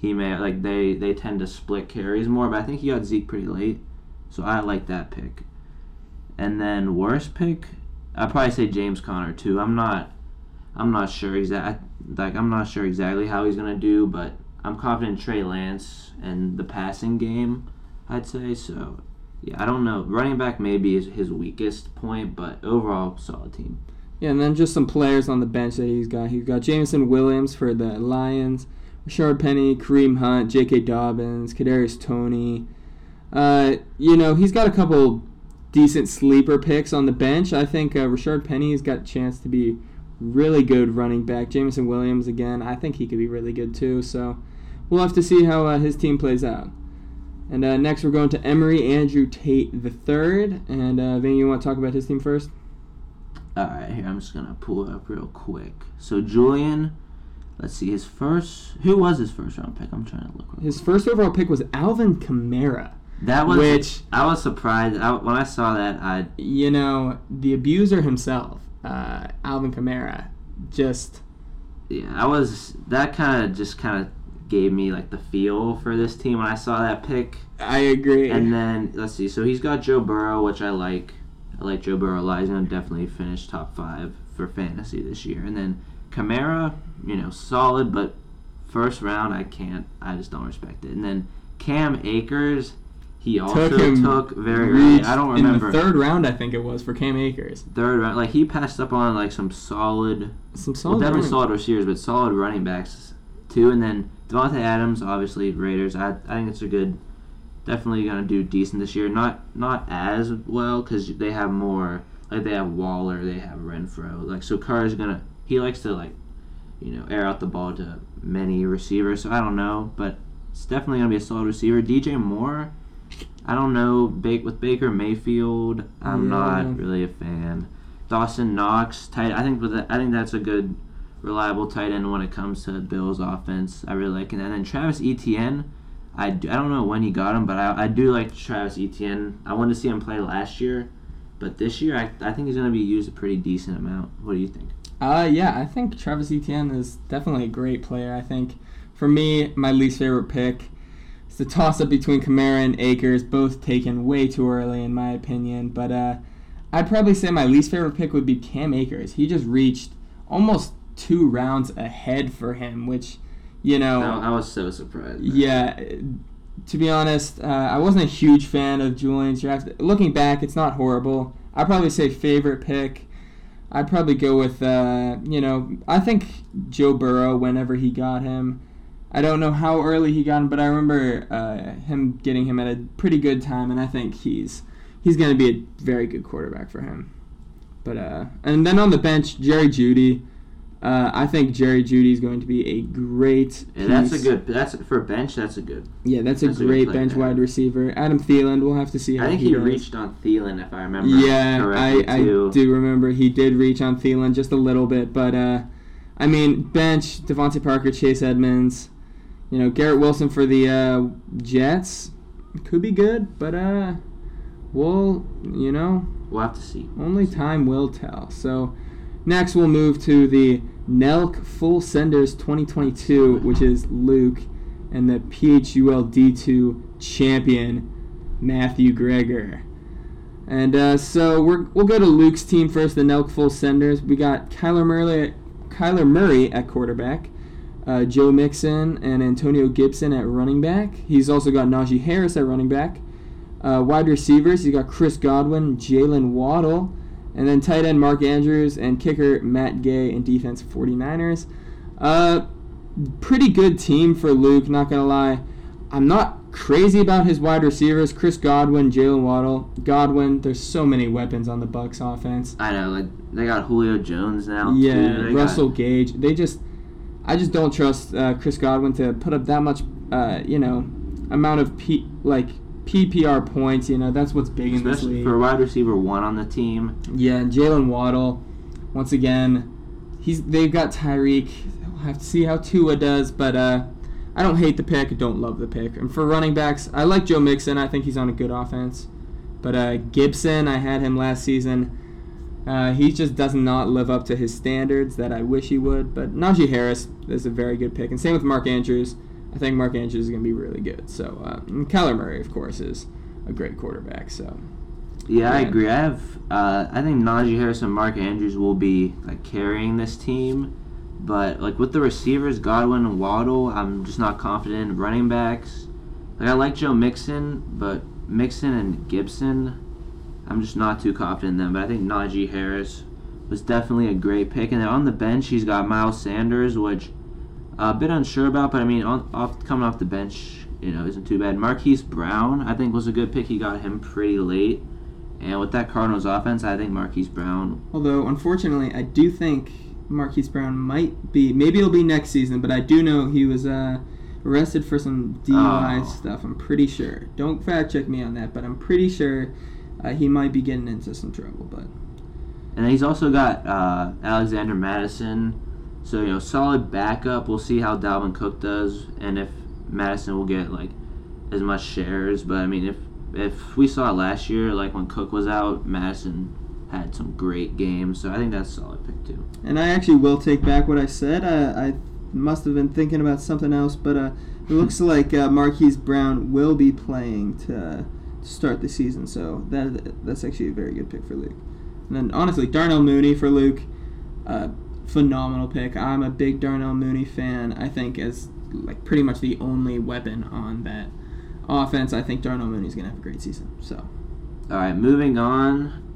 he may like they they tend to split carries more, but I think he got Zeke pretty late, so I like that pick. And then worst pick, I'd probably say James Conner too. I'm not I'm not sure exact like I'm not sure exactly how he's gonna do, but I'm confident Trey Lance and the passing game. I'd say so. Yeah, I don't know. Running back maybe is his weakest point, but overall solid team. Yeah, and then just some players on the bench that he's got. He's got Jameson Williams for the Lions, Rashaad Penny, Kareem Hunt, J.K. Dobbins, Kadarius Toney. Uh, you know, he's got a couple decent sleeper picks on the bench. I think uh, Rashaad Penny's got a chance to be really good running back. Jameson Williams again, I think he could be really good too. So we'll have to see how uh, his team plays out. And uh, next we're going to Emory Andrew Tate the third. And uh, Vane, you want to talk about his team first? Alright, here I'm just gonna pull it up real quick. So Julian, let's see, his first who was his first round pick? I'm trying to look His first overall pick was Alvin Kamara. That was Which- I was surprised I, when I saw that. I You know, the abuser himself, uh, Alvin Kamara, just yeah, I was that kind of just kind of gave me like the feel for this team when I saw that pick. I agree. And then let's see, so he's got Joe Burrow, which I like. I like Joe Burrow. He's gonna definitely finish top five for fantasy this year. And then Kamara, you know, solid, but first round I can't. I just don't respect it. And then Cam Akers, he also Took him took very early. I don't in remember the third round. I think it was for Cam Akers. third round. Like he passed up on like some solid, Some well, solid. definitely running- solid receivers, but solid running backs too. And then Davante Adams, obviously Raiders. I I think it's a good, definitely gonna do decent this year. Not not as well because they have more. Like they have Waller, they have Renfrow. Like so, Carr Carr's gonna. He likes to like, you know, air out the ball to many receivers. So I don't know, but it's definitely gonna be a solid receiver. DJ Moore, I don't know. Ba- with Baker Mayfield, I'm Yeah. not really a fan. Dawson Knox, tight. I think with that, I think that's a good, reliable tight end when it comes to Bills offense. I really like it. And then Travis Etienne, I, do, I don't know when he got him, but I, I do like Travis Etienne. I wanted to see him play last year, but this year I, I think he's going to be used a pretty decent amount. What do you think? Uh, yeah, I think Travis Etienne is definitely a great player. I think for me, my least favorite pick the toss up between Kamara and Akers, both taken way too early in my opinion. But uh, I'd probably say my least favorite pick would be Cam Akers. He just reached almost two rounds ahead for him, which, you know, I, I was so surprised. yeah. To be honest, uh, I wasn't a huge fan of Julian's draft. Looking back, it's not horrible. I'd probably say favorite pick. I'd probably go with, uh, you know, I think Joe Burrow whenever he got him. I don't know how early he got him, but I remember uh, him getting him at a pretty good time, and I think he's he's going to be a very good quarterback for him. But uh, and then on the bench, Jerry Jeudy. Uh, I think Jerry Jeudy is going to be a great. Yeah, that's a good. That's for a bench. That's a good. Yeah, that's a That's a great player bench there. wide receiver. Adam Thielen, we'll have to see how I think he, he reached on Thielen if I remember. Yeah, I, I do remember he did reach on Thielen just a little bit, but uh, I mean, bench DeVante Parker, Chase Edmonds, you know, Garrett Wilson for the uh, Jets could be good, but uh, we'll you know We'll have to see. only time will tell. So next we'll move to the Nelk Full Senders 2022, which is Luke and the PHUL D2 champion Matthew Greger. And uh, so we're, we'll go to Luke's team first, the Nelk Full Senders. We got Kyler Murray, Kyler Murray at quarterback, uh, Joe Mixon and Antonio Gibson at running back. He's also got Najee Harris at running back. Uh, wide receivers, he's got Chris Godwin, Jalen Waddle, and then tight end Mark Andrews and kicker Matt Gay and defense 49ers. Uh, pretty good team for Luke, not going to lie. I'm not crazy about his wide receivers, Chris Godwin, Jalen Waddle. Godwin, there's so many weapons on the Bucs offense. I know, like they got Julio Jones now. Yeah. Russell Got, Gage. They just, I just don't trust uh, Chris Godwin to put up that much, uh, you know, amount of P like PPR points. You know, that's what's big in this especially league. for wide receiver one on the team. Yeah, and Jalen Waddle, once again, he's they've got Tyreek. We'll have to see how Tua does, but uh, I don't hate the pick. I don't love the pick. And for running backs, I like Joe Mixon. I think he's on a good offense. But uh, Gibson, I had him last season. Uh, he just does not live up to his standards that I wish he would. But Najee Harris is a very good pick, and same with Mark Andrews. I think Mark Andrews is going to be really good. So uh, and Kyler Murray, of course, is a great quarterback. So Yeah, I agree. I have. Uh, I think Najee Harris and Mark Andrews will be like carrying this team, but like with the receivers, Godwin and Waddle, I'm just not confident. in Running backs, like I like Joe Mixon, but Mixon and Gibson, I'm just not too confident in them. But I think Najee Harris was definitely a great pick. And then on the bench, he's got Miles Sanders, which uh, a bit unsure about. But I mean, on, off coming off the bench, you know, isn't too bad. Marquise Brown, I think, was a good pick. He got him pretty late. And with that Cardinals offense, I think Marquise Brown. Although, unfortunately, I do think Marquise Brown might be. Maybe it'll be next season, but I do know he was uh, arrested for some DUI Oh. stuff. I'm pretty sure. Don't fact check me on that, but I'm pretty sure uh, he might be getting into some trouble. But And he's also got uh, Alexander Mattison. So, you know, solid backup. We'll see how Dalvin Cook does and if Mattison will get, like, as much shares. But, I mean, if, if we saw it last year, like when Cook was out, Mattison had some great games. So I think that's a solid pick, too. and I actually will take back what I said. I, I must have been thinking about something else, but uh, it looks like uh, Marquise Brown will be playing to, start the season. So that that's actually a very good pick for Luke. And then honestly, Darnell Mooney for Luke, uh, phenomenal pick. I'm a big Darnell Mooney fan. I think as like pretty much the only weapon on that offense, I think Darnell Mooney's gonna have a great season. So All right, moving on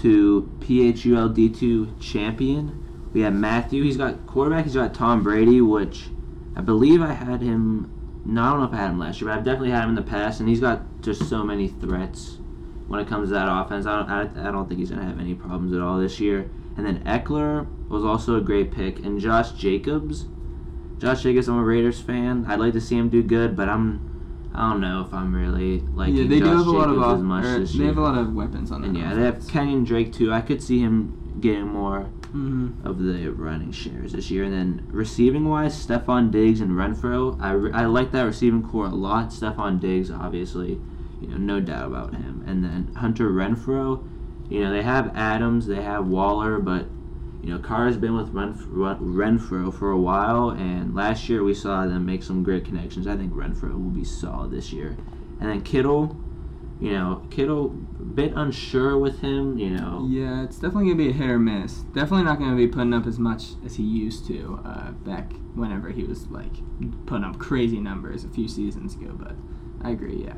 to PHUL D2 champion. We have Matthew. He's got quarterback. He's got Tom Brady, which I believe I had him. No, I don't know if I had him last year, but I've definitely had him in the past, and he's got just so many threats when it comes to that offense. I don't, I, I don't think he's gonna have any problems at all this year. And then Ekeler was also a great pick, and Josh Jacobs. Josh Jacobs, I'm a Raiders fan. I'd like to see him do good, but I'm I don't know if I'm really like. yeah, they Josh do have a lot of off, as much or this they year. have a lot of weapons on and yeah, they have Kenyon Drake too. I could see him getting more hmm of the running shares this year. And then receiving wise, Stefon Diggs and Renfrow. I, re- I like that receiving core a lot. Stefon Diggs, obviously, you know, no doubt about him. And then Hunter Renfrow. You know, they have Adams, they have Waller, but you know, Carr's been with Renf- Renfrow for a while, and last year we saw them make some great connections. I think Renfrow will be solid this year. And then Kittle, you know, Kittle, a bit unsure with him. You know, Yeah, it's definitely gonna be a hit or miss. Definitely not gonna be putting up as much as he used to uh, back whenever he was like putting up crazy numbers a few seasons ago. But I agree. Yeah.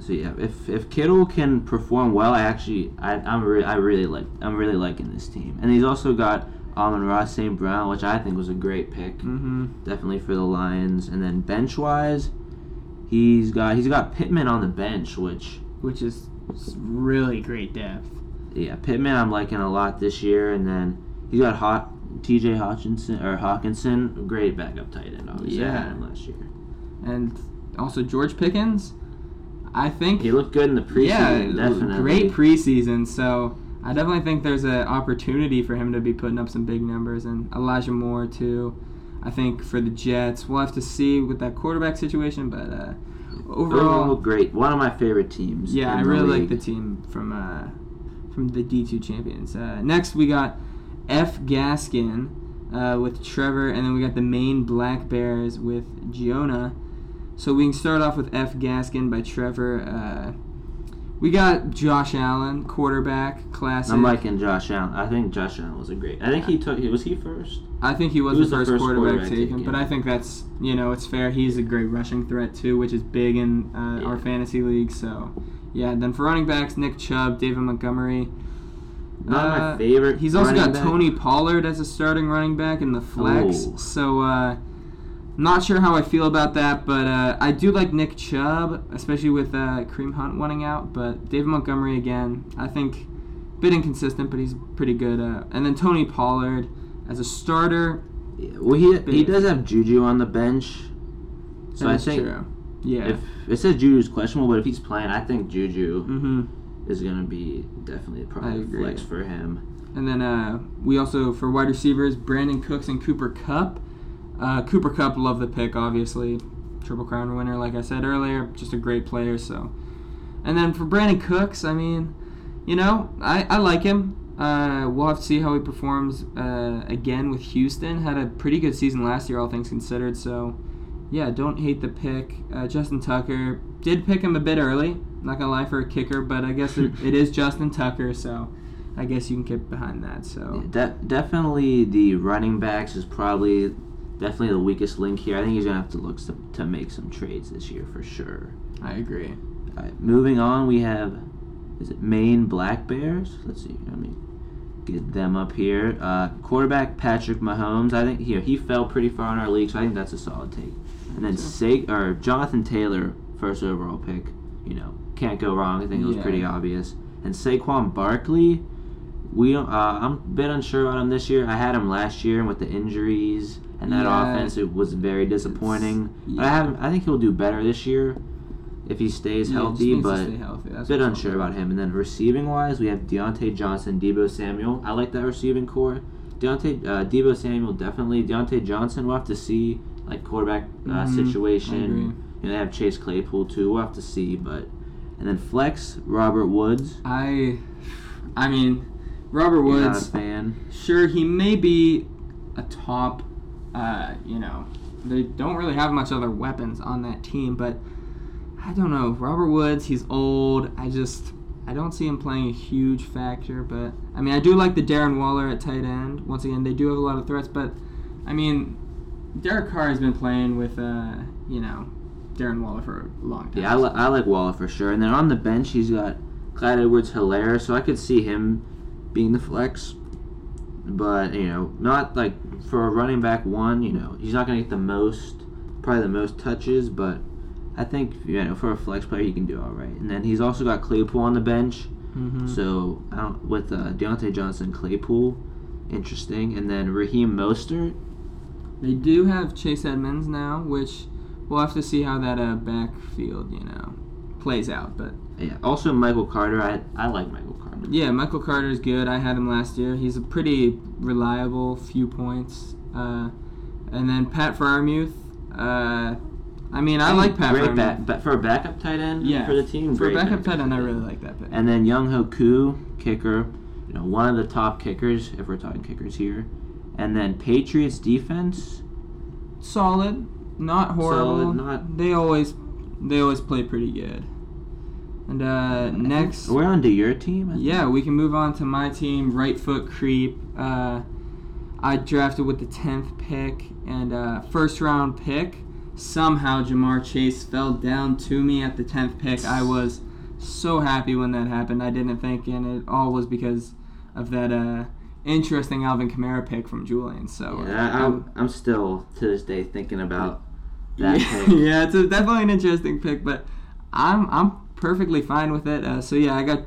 So yeah, if if Kittle can perform well, I actually I I'm re- I really like I'm really liking this team, and he's also got Amon-Ra St. Brown, which I think was a great pick, Mm-hmm. definitely for the Lions. And then bench wise, he's got he's got Pittman on the bench, which Which is really great depth. yeah Pittman I'm liking a lot this year, and then he's got Hot T.J. Hockenson or Hockenson, great backup tight end. Obviously, Yeah. him last year. And also George Pickens. I think He looked good in the preseason, yeah, definitely. great preseason. So I definitely think there's an opportunity for him to be putting up some big numbers, and Elijah Moore too. I think for the Jets, we'll have to see with that quarterback situation, but uh, Overall, overall, great. One of my favorite teams. yeah, I really like the team from uh, from the D two champions. Uh, next, we got F Gaskin uh, with Trevor, and then we got the Maine Black Bears with Giona. So we can start off with F Gaskin by Trevor. We got Josh Allen, quarterback, classic. I'm liking Josh Allen. I think Josh Allen was a great. I think he took. He was he first? I think he was, He was the the first, first quarterback, quarterback taken, taken. but I think that's you know it's fair. He's a great rushing threat too, which is big in uh, our fantasy league. So yeah, then for running backs, Nick Chubb, David Montgomery. Not Uh, my favorite. He's also got back. Tony Pollard as a starting running back in the flex. Oh. So uh, not sure how I feel about that, but uh, I do like Nick Chubb, especially with uh, Kareem Hunt wanting out. But David Montgomery again, I think bit inconsistent, but he's pretty good. Uh, and then Tony Pollard as a starter. Well, he he does have Juju on the bench, so I think true. Yeah. if it says Juju's questionable, but if he's playing, I think Juju mm-hmm. is gonna be definitely probably a flex for him. And then uh, we also for wide receivers, Brandin Cooks and Cooper Kupp. Uh, Cooper Kupp, love the pick, obviously, triple crown winner, like I said earlier, just a great player. So, and then for Brandin Cooks, I mean, you know, I, I like him. Uh, we'll have to see how he performs uh, again with Houston. Had a pretty good season last year, all things considered. So, yeah, don't hate the pick. Uh, Justin Tucker did pick him a bit early. Not gonna lie for a kicker, but I guess it, it is Justin Tucker, so I guess you can get behind that. So de- definitely the running backs is probably definitely the weakest link here. I think he's gonna have to look to, to make some trades this year for sure. I agree. All right, moving on, we have is it Maine Black Bears? Let's see. Let me get them up here. Uh, quarterback Patrick Mahomes. I think here he fell pretty far in our league, so I think that's a solid take. And then Sa- or Jonathan Taylor, first overall pick. You know, can't go wrong. I think it was Yeah. pretty obvious. And Saquon Barkley. We don't. Uh, I'm a bit unsure about him this year. I had him last year, and with the injuries and that Yeah. offense, it was very disappointing. But I have. I think he'll do better this year if he stays Yeah, healthy. to but stay healthy. A bit unsure about him. And then receiving wise, we have Diontae Johnson, Deebo Samuel. I like that receiving core. Diontae, uh, Deebo Samuel definitely. Diontae Johnson, we'll have to see like quarterback uh, Mhm, situation. You know, they have Chase Claypool too. We'll have to see. But and then flex Robert Woods. I, I mean, Robert You're not a Woods. fan. Sure, he may be a top. Uh, you know, they don't really have much other weapons on that team, but I don't know. Robert Woods, he's old. I just. I don't see him playing a huge factor, but I mean, I do like the Darren Waller at tight end. Once again, they do have a lot of threats, but I mean, Derek Carr has been playing with, uh, you know, Darren Waller for a long time. Yeah, I, li- I like Waller for sure. And then on the bench, he's got Clyde Edwards Helaire, so I could see him being the flex. But, you know, not like for a running back one, you know, he's not going to get the most, probably the most touches, but I think, you know, for a flex player, he can do all right. And then he's also got Claypool on the bench. Mhm. So, I don't, with uh, Diontae Johnson, Claypool, interesting. And then Raheem Mostert. They do have Chase Edmonds now, which we'll have to see how that uh, backfield, you know, plays out. But Yeah. Also, Michael Carter. I I like Michael Carter. yeah, Michael Carter is good. I had him last year. He's a pretty reliable, few points. Uh, and then Pat Freiermuth. Uh, I mean, I like Pat Great back, but for a backup tight end Yeah, for the team. For a backup tight end, I really like that pick. And then Younghoe Koo, kicker, you know, one of the top kickers if we're talking kickers here. And then Patriots defense. solid, not horrible. Solid, not- They always, they always play pretty good. And uh, next, We're on to your team. I think. yeah, we can move on to my team. Right foot creep. Uh, I drafted with the tenth pick and uh, first round pick. Somehow Ja'Marr Chase fell down to me at the tenth pick. I was so happy when that happened. I didn't think, and it all was because of that uh, interesting Alvin Kamara pick from Julian. So uh, Yeah, I, I'm, I'm still to this day thinking about that yeah, pick. yeah, it's a, definitely an interesting pick, but I'm I'm perfectly fine with it. Uh, so yeah, I got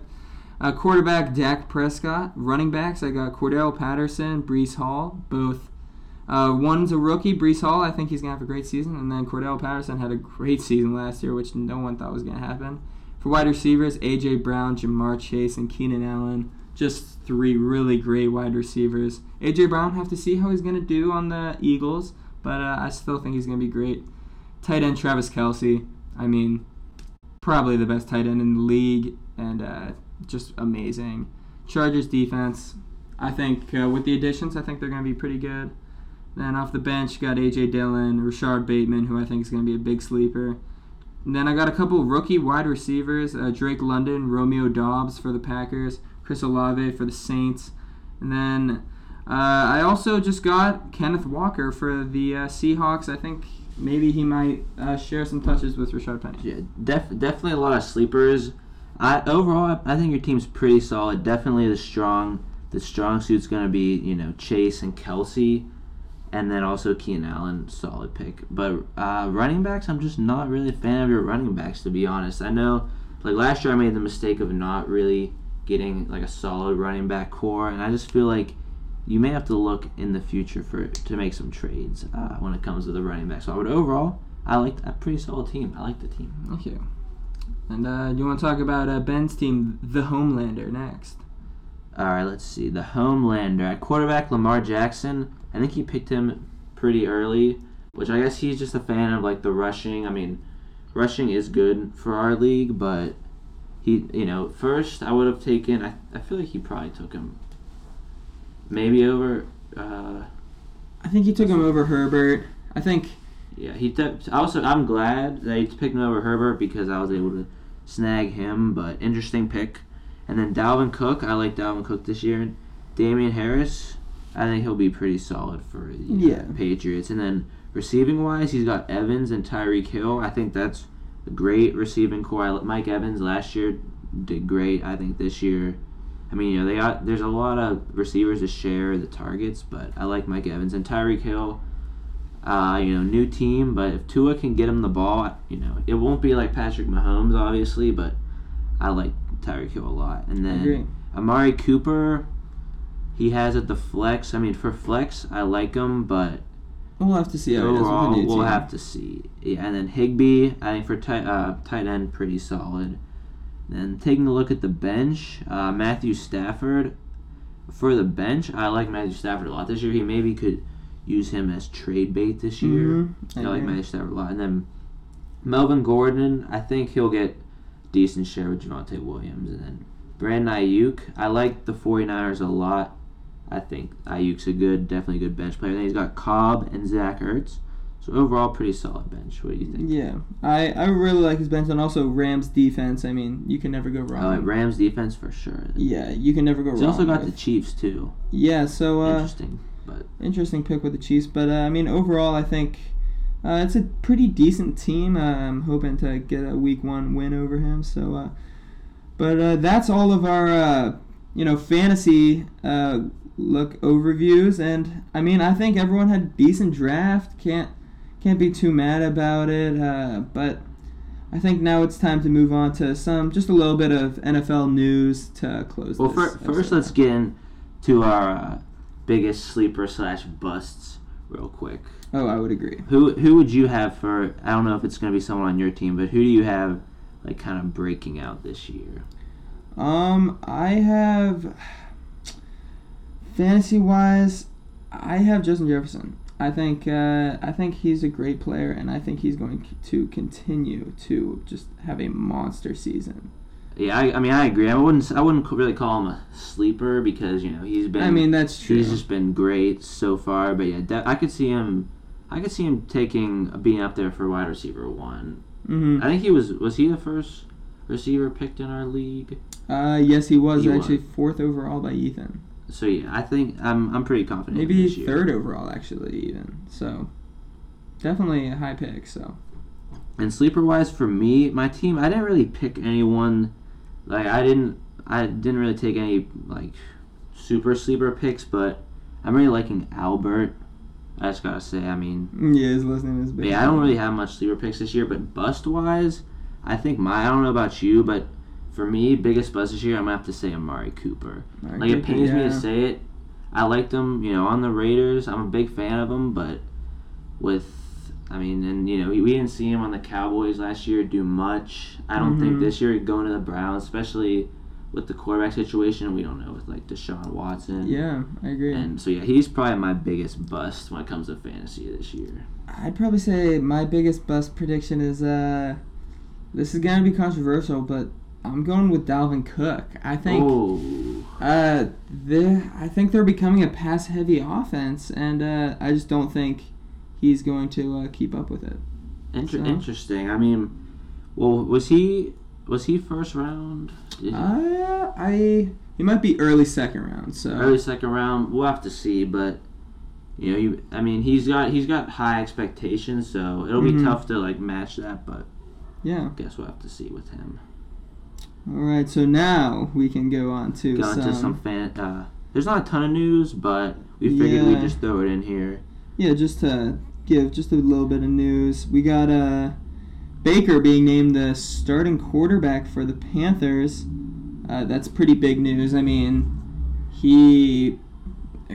uh, quarterback Dak Prescott, running backs I got Cordell Patterson, Breece Hall, both. Uh, one's a rookie, Breece Hall. I think he's gonna have a great season, and then Cordell Patterson had a great season last year, which no one thought was gonna happen. For wide receivers, AJ Brown, Ja'Marr Chase, and Keenan Allen. Just three really great wide receivers. AJ Brown have to see how he's gonna do on the Eagles, but uh, I still think he's gonna be great. Tight end Travis Kelce. I mean, probably the best tight end in the league, and uh, just amazing. Chargers defense. I think uh, with the additions, I think they're gonna be pretty good. Then off the bench, got AJ Dillon, Rashod Bateman, who I think is gonna be a big sleeper. And then I got a couple rookie wide receivers: uh, Drake London, Romeo Doubs for the Packers, Chris Olave for the Saints, and then uh, I also just got Kenneth Walker for the uh, Seahawks. I think maybe he might uh, share some touches with Rashaad Penny. Yeah, def- definitely a lot of sleepers. I overall, I think your team's pretty solid. Definitely the strong, the strong suit's gonna be you know Chase and Kelce, and then also Keenan Allen, solid pick. But uh, running backs, I'm just not really a fan of your running backs to be honest. I know, like last year, I made the mistake of not really getting like a solid running back core, and I just feel like you may have to look in the future for to make some trades uh, when it comes to the running back. So, but overall, I like a pretty solid team. I like the team. Okay. And uh, you want to talk about uh, Ben's team, the Homelander, next? All right, let's see. The Homelander at quarterback, Lamar Jackson. I think he picked him pretty early, which I guess he's just a fan of like the rushing. I mean, rushing is good for our league, but he, you know, first I would have taken. I, I feel like he probably took him maybe over. Uh, I think he took him over Herbert. I think yeah, he took. Also, I'm glad that he picked him over Herbert because I was able to snag him. But interesting pick. And then Dalvin Cook. I like Dalvin Cook this year. Damien Harris. I think he'll be pretty solid for the Yeah. Patriots. And then receiving wise, he's got Evans and Tyreek Hill. I think that's a great receiving core. Mike Evans last year did great. I think this year. I mean, you know, they got there's a lot of receivers to share the targets, but I like Mike Evans and Tyreek Hill. Uh, you know, new team, but if Tua can get him the ball, you know, it won't be like Patrick Mahomes, obviously, but I like Tyreek Hill a lot. And then Amari Cooper, he has it the flex. I mean, for flex, I like him, but we'll have to see how he does with the overall, we'll team. have to see. Yeah, and then Higbee, I think for tight uh, tight end, pretty solid. Then taking a look at the bench, uh, Matthew Stafford. For the bench, I like Matthew Stafford a lot this year. He maybe could use him as trade bait this year. Mhm, I I like. Matthew Stafford a lot. And then Melvin Gordon, I think he'll get decent share with Javonte Williams. And then Brandon Aiyuk, I like the 49ers a lot. I think Aiyuk's a good, definitely a good bench player. Then he's got Cobb and Zach Ertz. So overall, pretty solid bench. What do you think? Yeah, I, I really like his bench and also Rams defense. I mean, you can never go wrong. Like Rams defense for sure. yeah, you can never go He's wrong. also got the Chiefs too. yeah, so uh, Interesting, but interesting pick with the Chiefs. But uh, I mean, overall, I think uh, it's a pretty decent team. Uh, I'm hoping to get a Week One win over him. So, uh, but uh, that's all of our uh, you know fantasy uh, look overviews. And I mean, I think everyone had decent draft. Can't can't be too mad about it. Uh, but I think now it's time to move on to some just a little bit of NFL news to close. well, this fir- first let's get into our uh, biggest sleeper slash busts real quick. Oh, I would agree. Who who would you have for? I don't know if it's going to be someone on your team, but who do you have like kind of breaking out this year? Um, I have fantasy wise, I have Justin Jefferson. I think uh, I think he's a great player, and I think he's going to continue to just have a monster season. Yeah, I, I mean I agree. I wouldn't I wouldn't really call him a sleeper because you know he's been. I mean that's true. He's just been great so far, but yeah, I could see him. I could see him taking being up there for wide receiver one. hmm I think he was was he the first receiver picked in our league. Uh, yes, he was He actually was. fourth overall by Ethan. So yeah, I think I'm I'm pretty confident. Maybe third overall actually even. So definitely a high pick. So And sleeper wise for me, my team, I didn't really pick anyone. Like I didn't, I didn't really take any like super sleeper picks, but I'm really liking Albert. I just gotta say, I mean, yeah, his listening is big. yeah, I don't really have much sleeper picks this year. But bust wise, I think my I don't know about you, but for me, biggest bust this year, I'm gonna have to say Amari Cooper. Like it pains me to say it. I liked him, you know, on the Raiders. I'm a big fan of him, but with, I mean, and you know, we, we didn't see him on the Cowboys last year do much. I don't think Mhm. this year going to the Browns, especially with the quarterback situation, we don't know with like Deshaun Watson. Yeah, I agree. And so yeah, he's probably my biggest bust when it comes to fantasy this year. I'd probably say my biggest bust prediction is uh this is gonna be controversial, but I'm going with Dalvin Cook. I think uh I think they're becoming a pass heavy offense and uh I just don't think he's going to uh, keep up with it. inter- So- interesting. I mean, well, was he was he first round? He- Uh I he might be early second round, so early second round. We'll have to see, but you know, you, I mean, he's got he's got high expectations, so it'll be tough to like match that. But yeah. I guess we'll have to see with him. Alright, so now we can go on to Go some, some fan. Uh, there's not a ton of news, but we figured Yeah. we'd just throw it in here. Yeah, just to give just a little bit of news. We got uh, Baker being named the starting quarterback for the Panthers. Uh, that's pretty big news. I mean, he.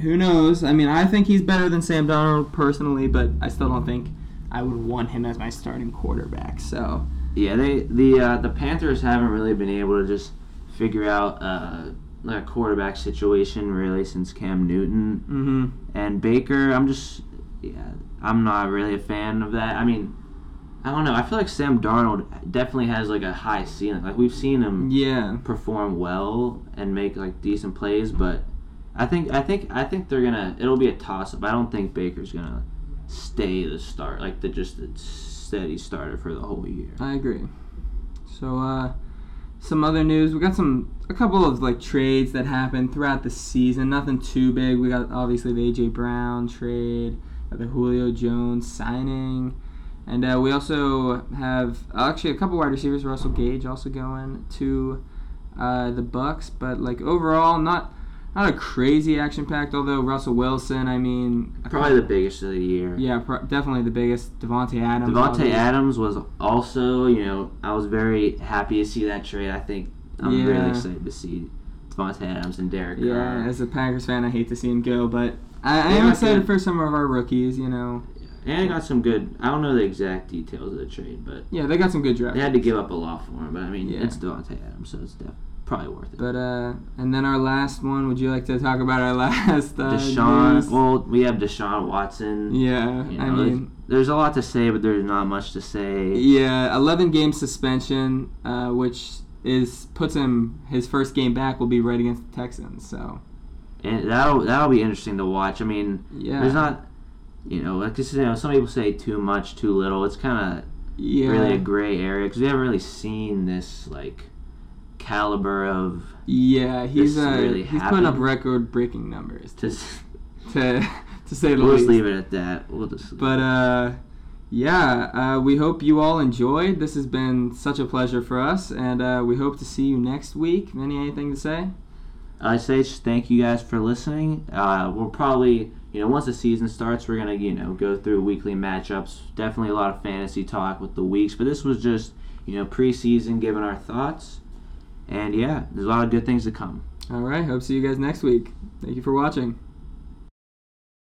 Who knows? I mean, I think he's better than Sam Darnold personally, but I still don't think I would want him as my starting quarterback. So, Yeah, they the uh, the Panthers haven't really been able to just figure out uh, like a quarterback situation really since Cam Newton. mm-hmm. And Baker, I'm just, yeah, I'm not really a fan of that. I mean, I don't know. I feel like Sam Darnold definitely has like a high ceiling. Like we've seen him yeah, perform well and make like decent plays, but I think I think I think they're gonna. It'll be a toss up. I don't think Baker's gonna stay the start like the just the steady starter for the whole year. I agree. So, uh, some other news. We got some a couple of like trades that happened throughout the season. Nothing too big. We got obviously the AJ Brown trade, the Julio Jones signing, and uh, we also have actually a couple wide receivers. Russell Gage also going to uh, the Bucs, but like overall, not not a crazy action packed. Although Russell Wilson, I mean, Probably the biggest of the year. yeah, pro- definitely the biggest. Davante Adams. Davante obviously. Adams was also, you know, I was very happy to see that trade. I think I'm really excited to see Davante Adams and Derek Yeah, Carr. as a Packers fan, I hate to see him go, but I, I am excited good. for some of our rookies. You know, And I got some good. I don't know the exact details of the trade, but yeah, they got some good draft. they had to give up a lot for him. But I mean, Yeah. it's Davante Adams, so it's def- probably worth it. But uh, and then our last one. Would you like to talk about our last uh, Deshaun. news? Well, we have Deshaun Watson. yeah, You I know, mean, there's a lot to say, but there's not much to say. yeah, 11 game suspension, uh, which is puts him his first game back will be right against the Texans. So And that'll that'll be interesting to watch. I mean, yeah, there's not, you know, like this. You know, some people say too much, too little. It's kind of yeah, really a gray area because we haven't really seen this like caliber of yeah. He's uh, really he's putting up record breaking numbers to to to say the We'll least. just leave it at that. We'll just. But uh, yeah, uh, we hope you all enjoyed. This has been such a pleasure for us, and uh, we hope to see you next week. Vinny, anything to say? I say just thank you guys for listening. Uh, we'll probably, you know, once the season starts, we're gonna, you know, go through weekly matchups. Definitely a lot of fantasy talk with the weeks, but this was just, you know, preseason, giving our thoughts. And yeah, there's a lot of good things to come. All right, hope to see you guys next week. Thank you for watching.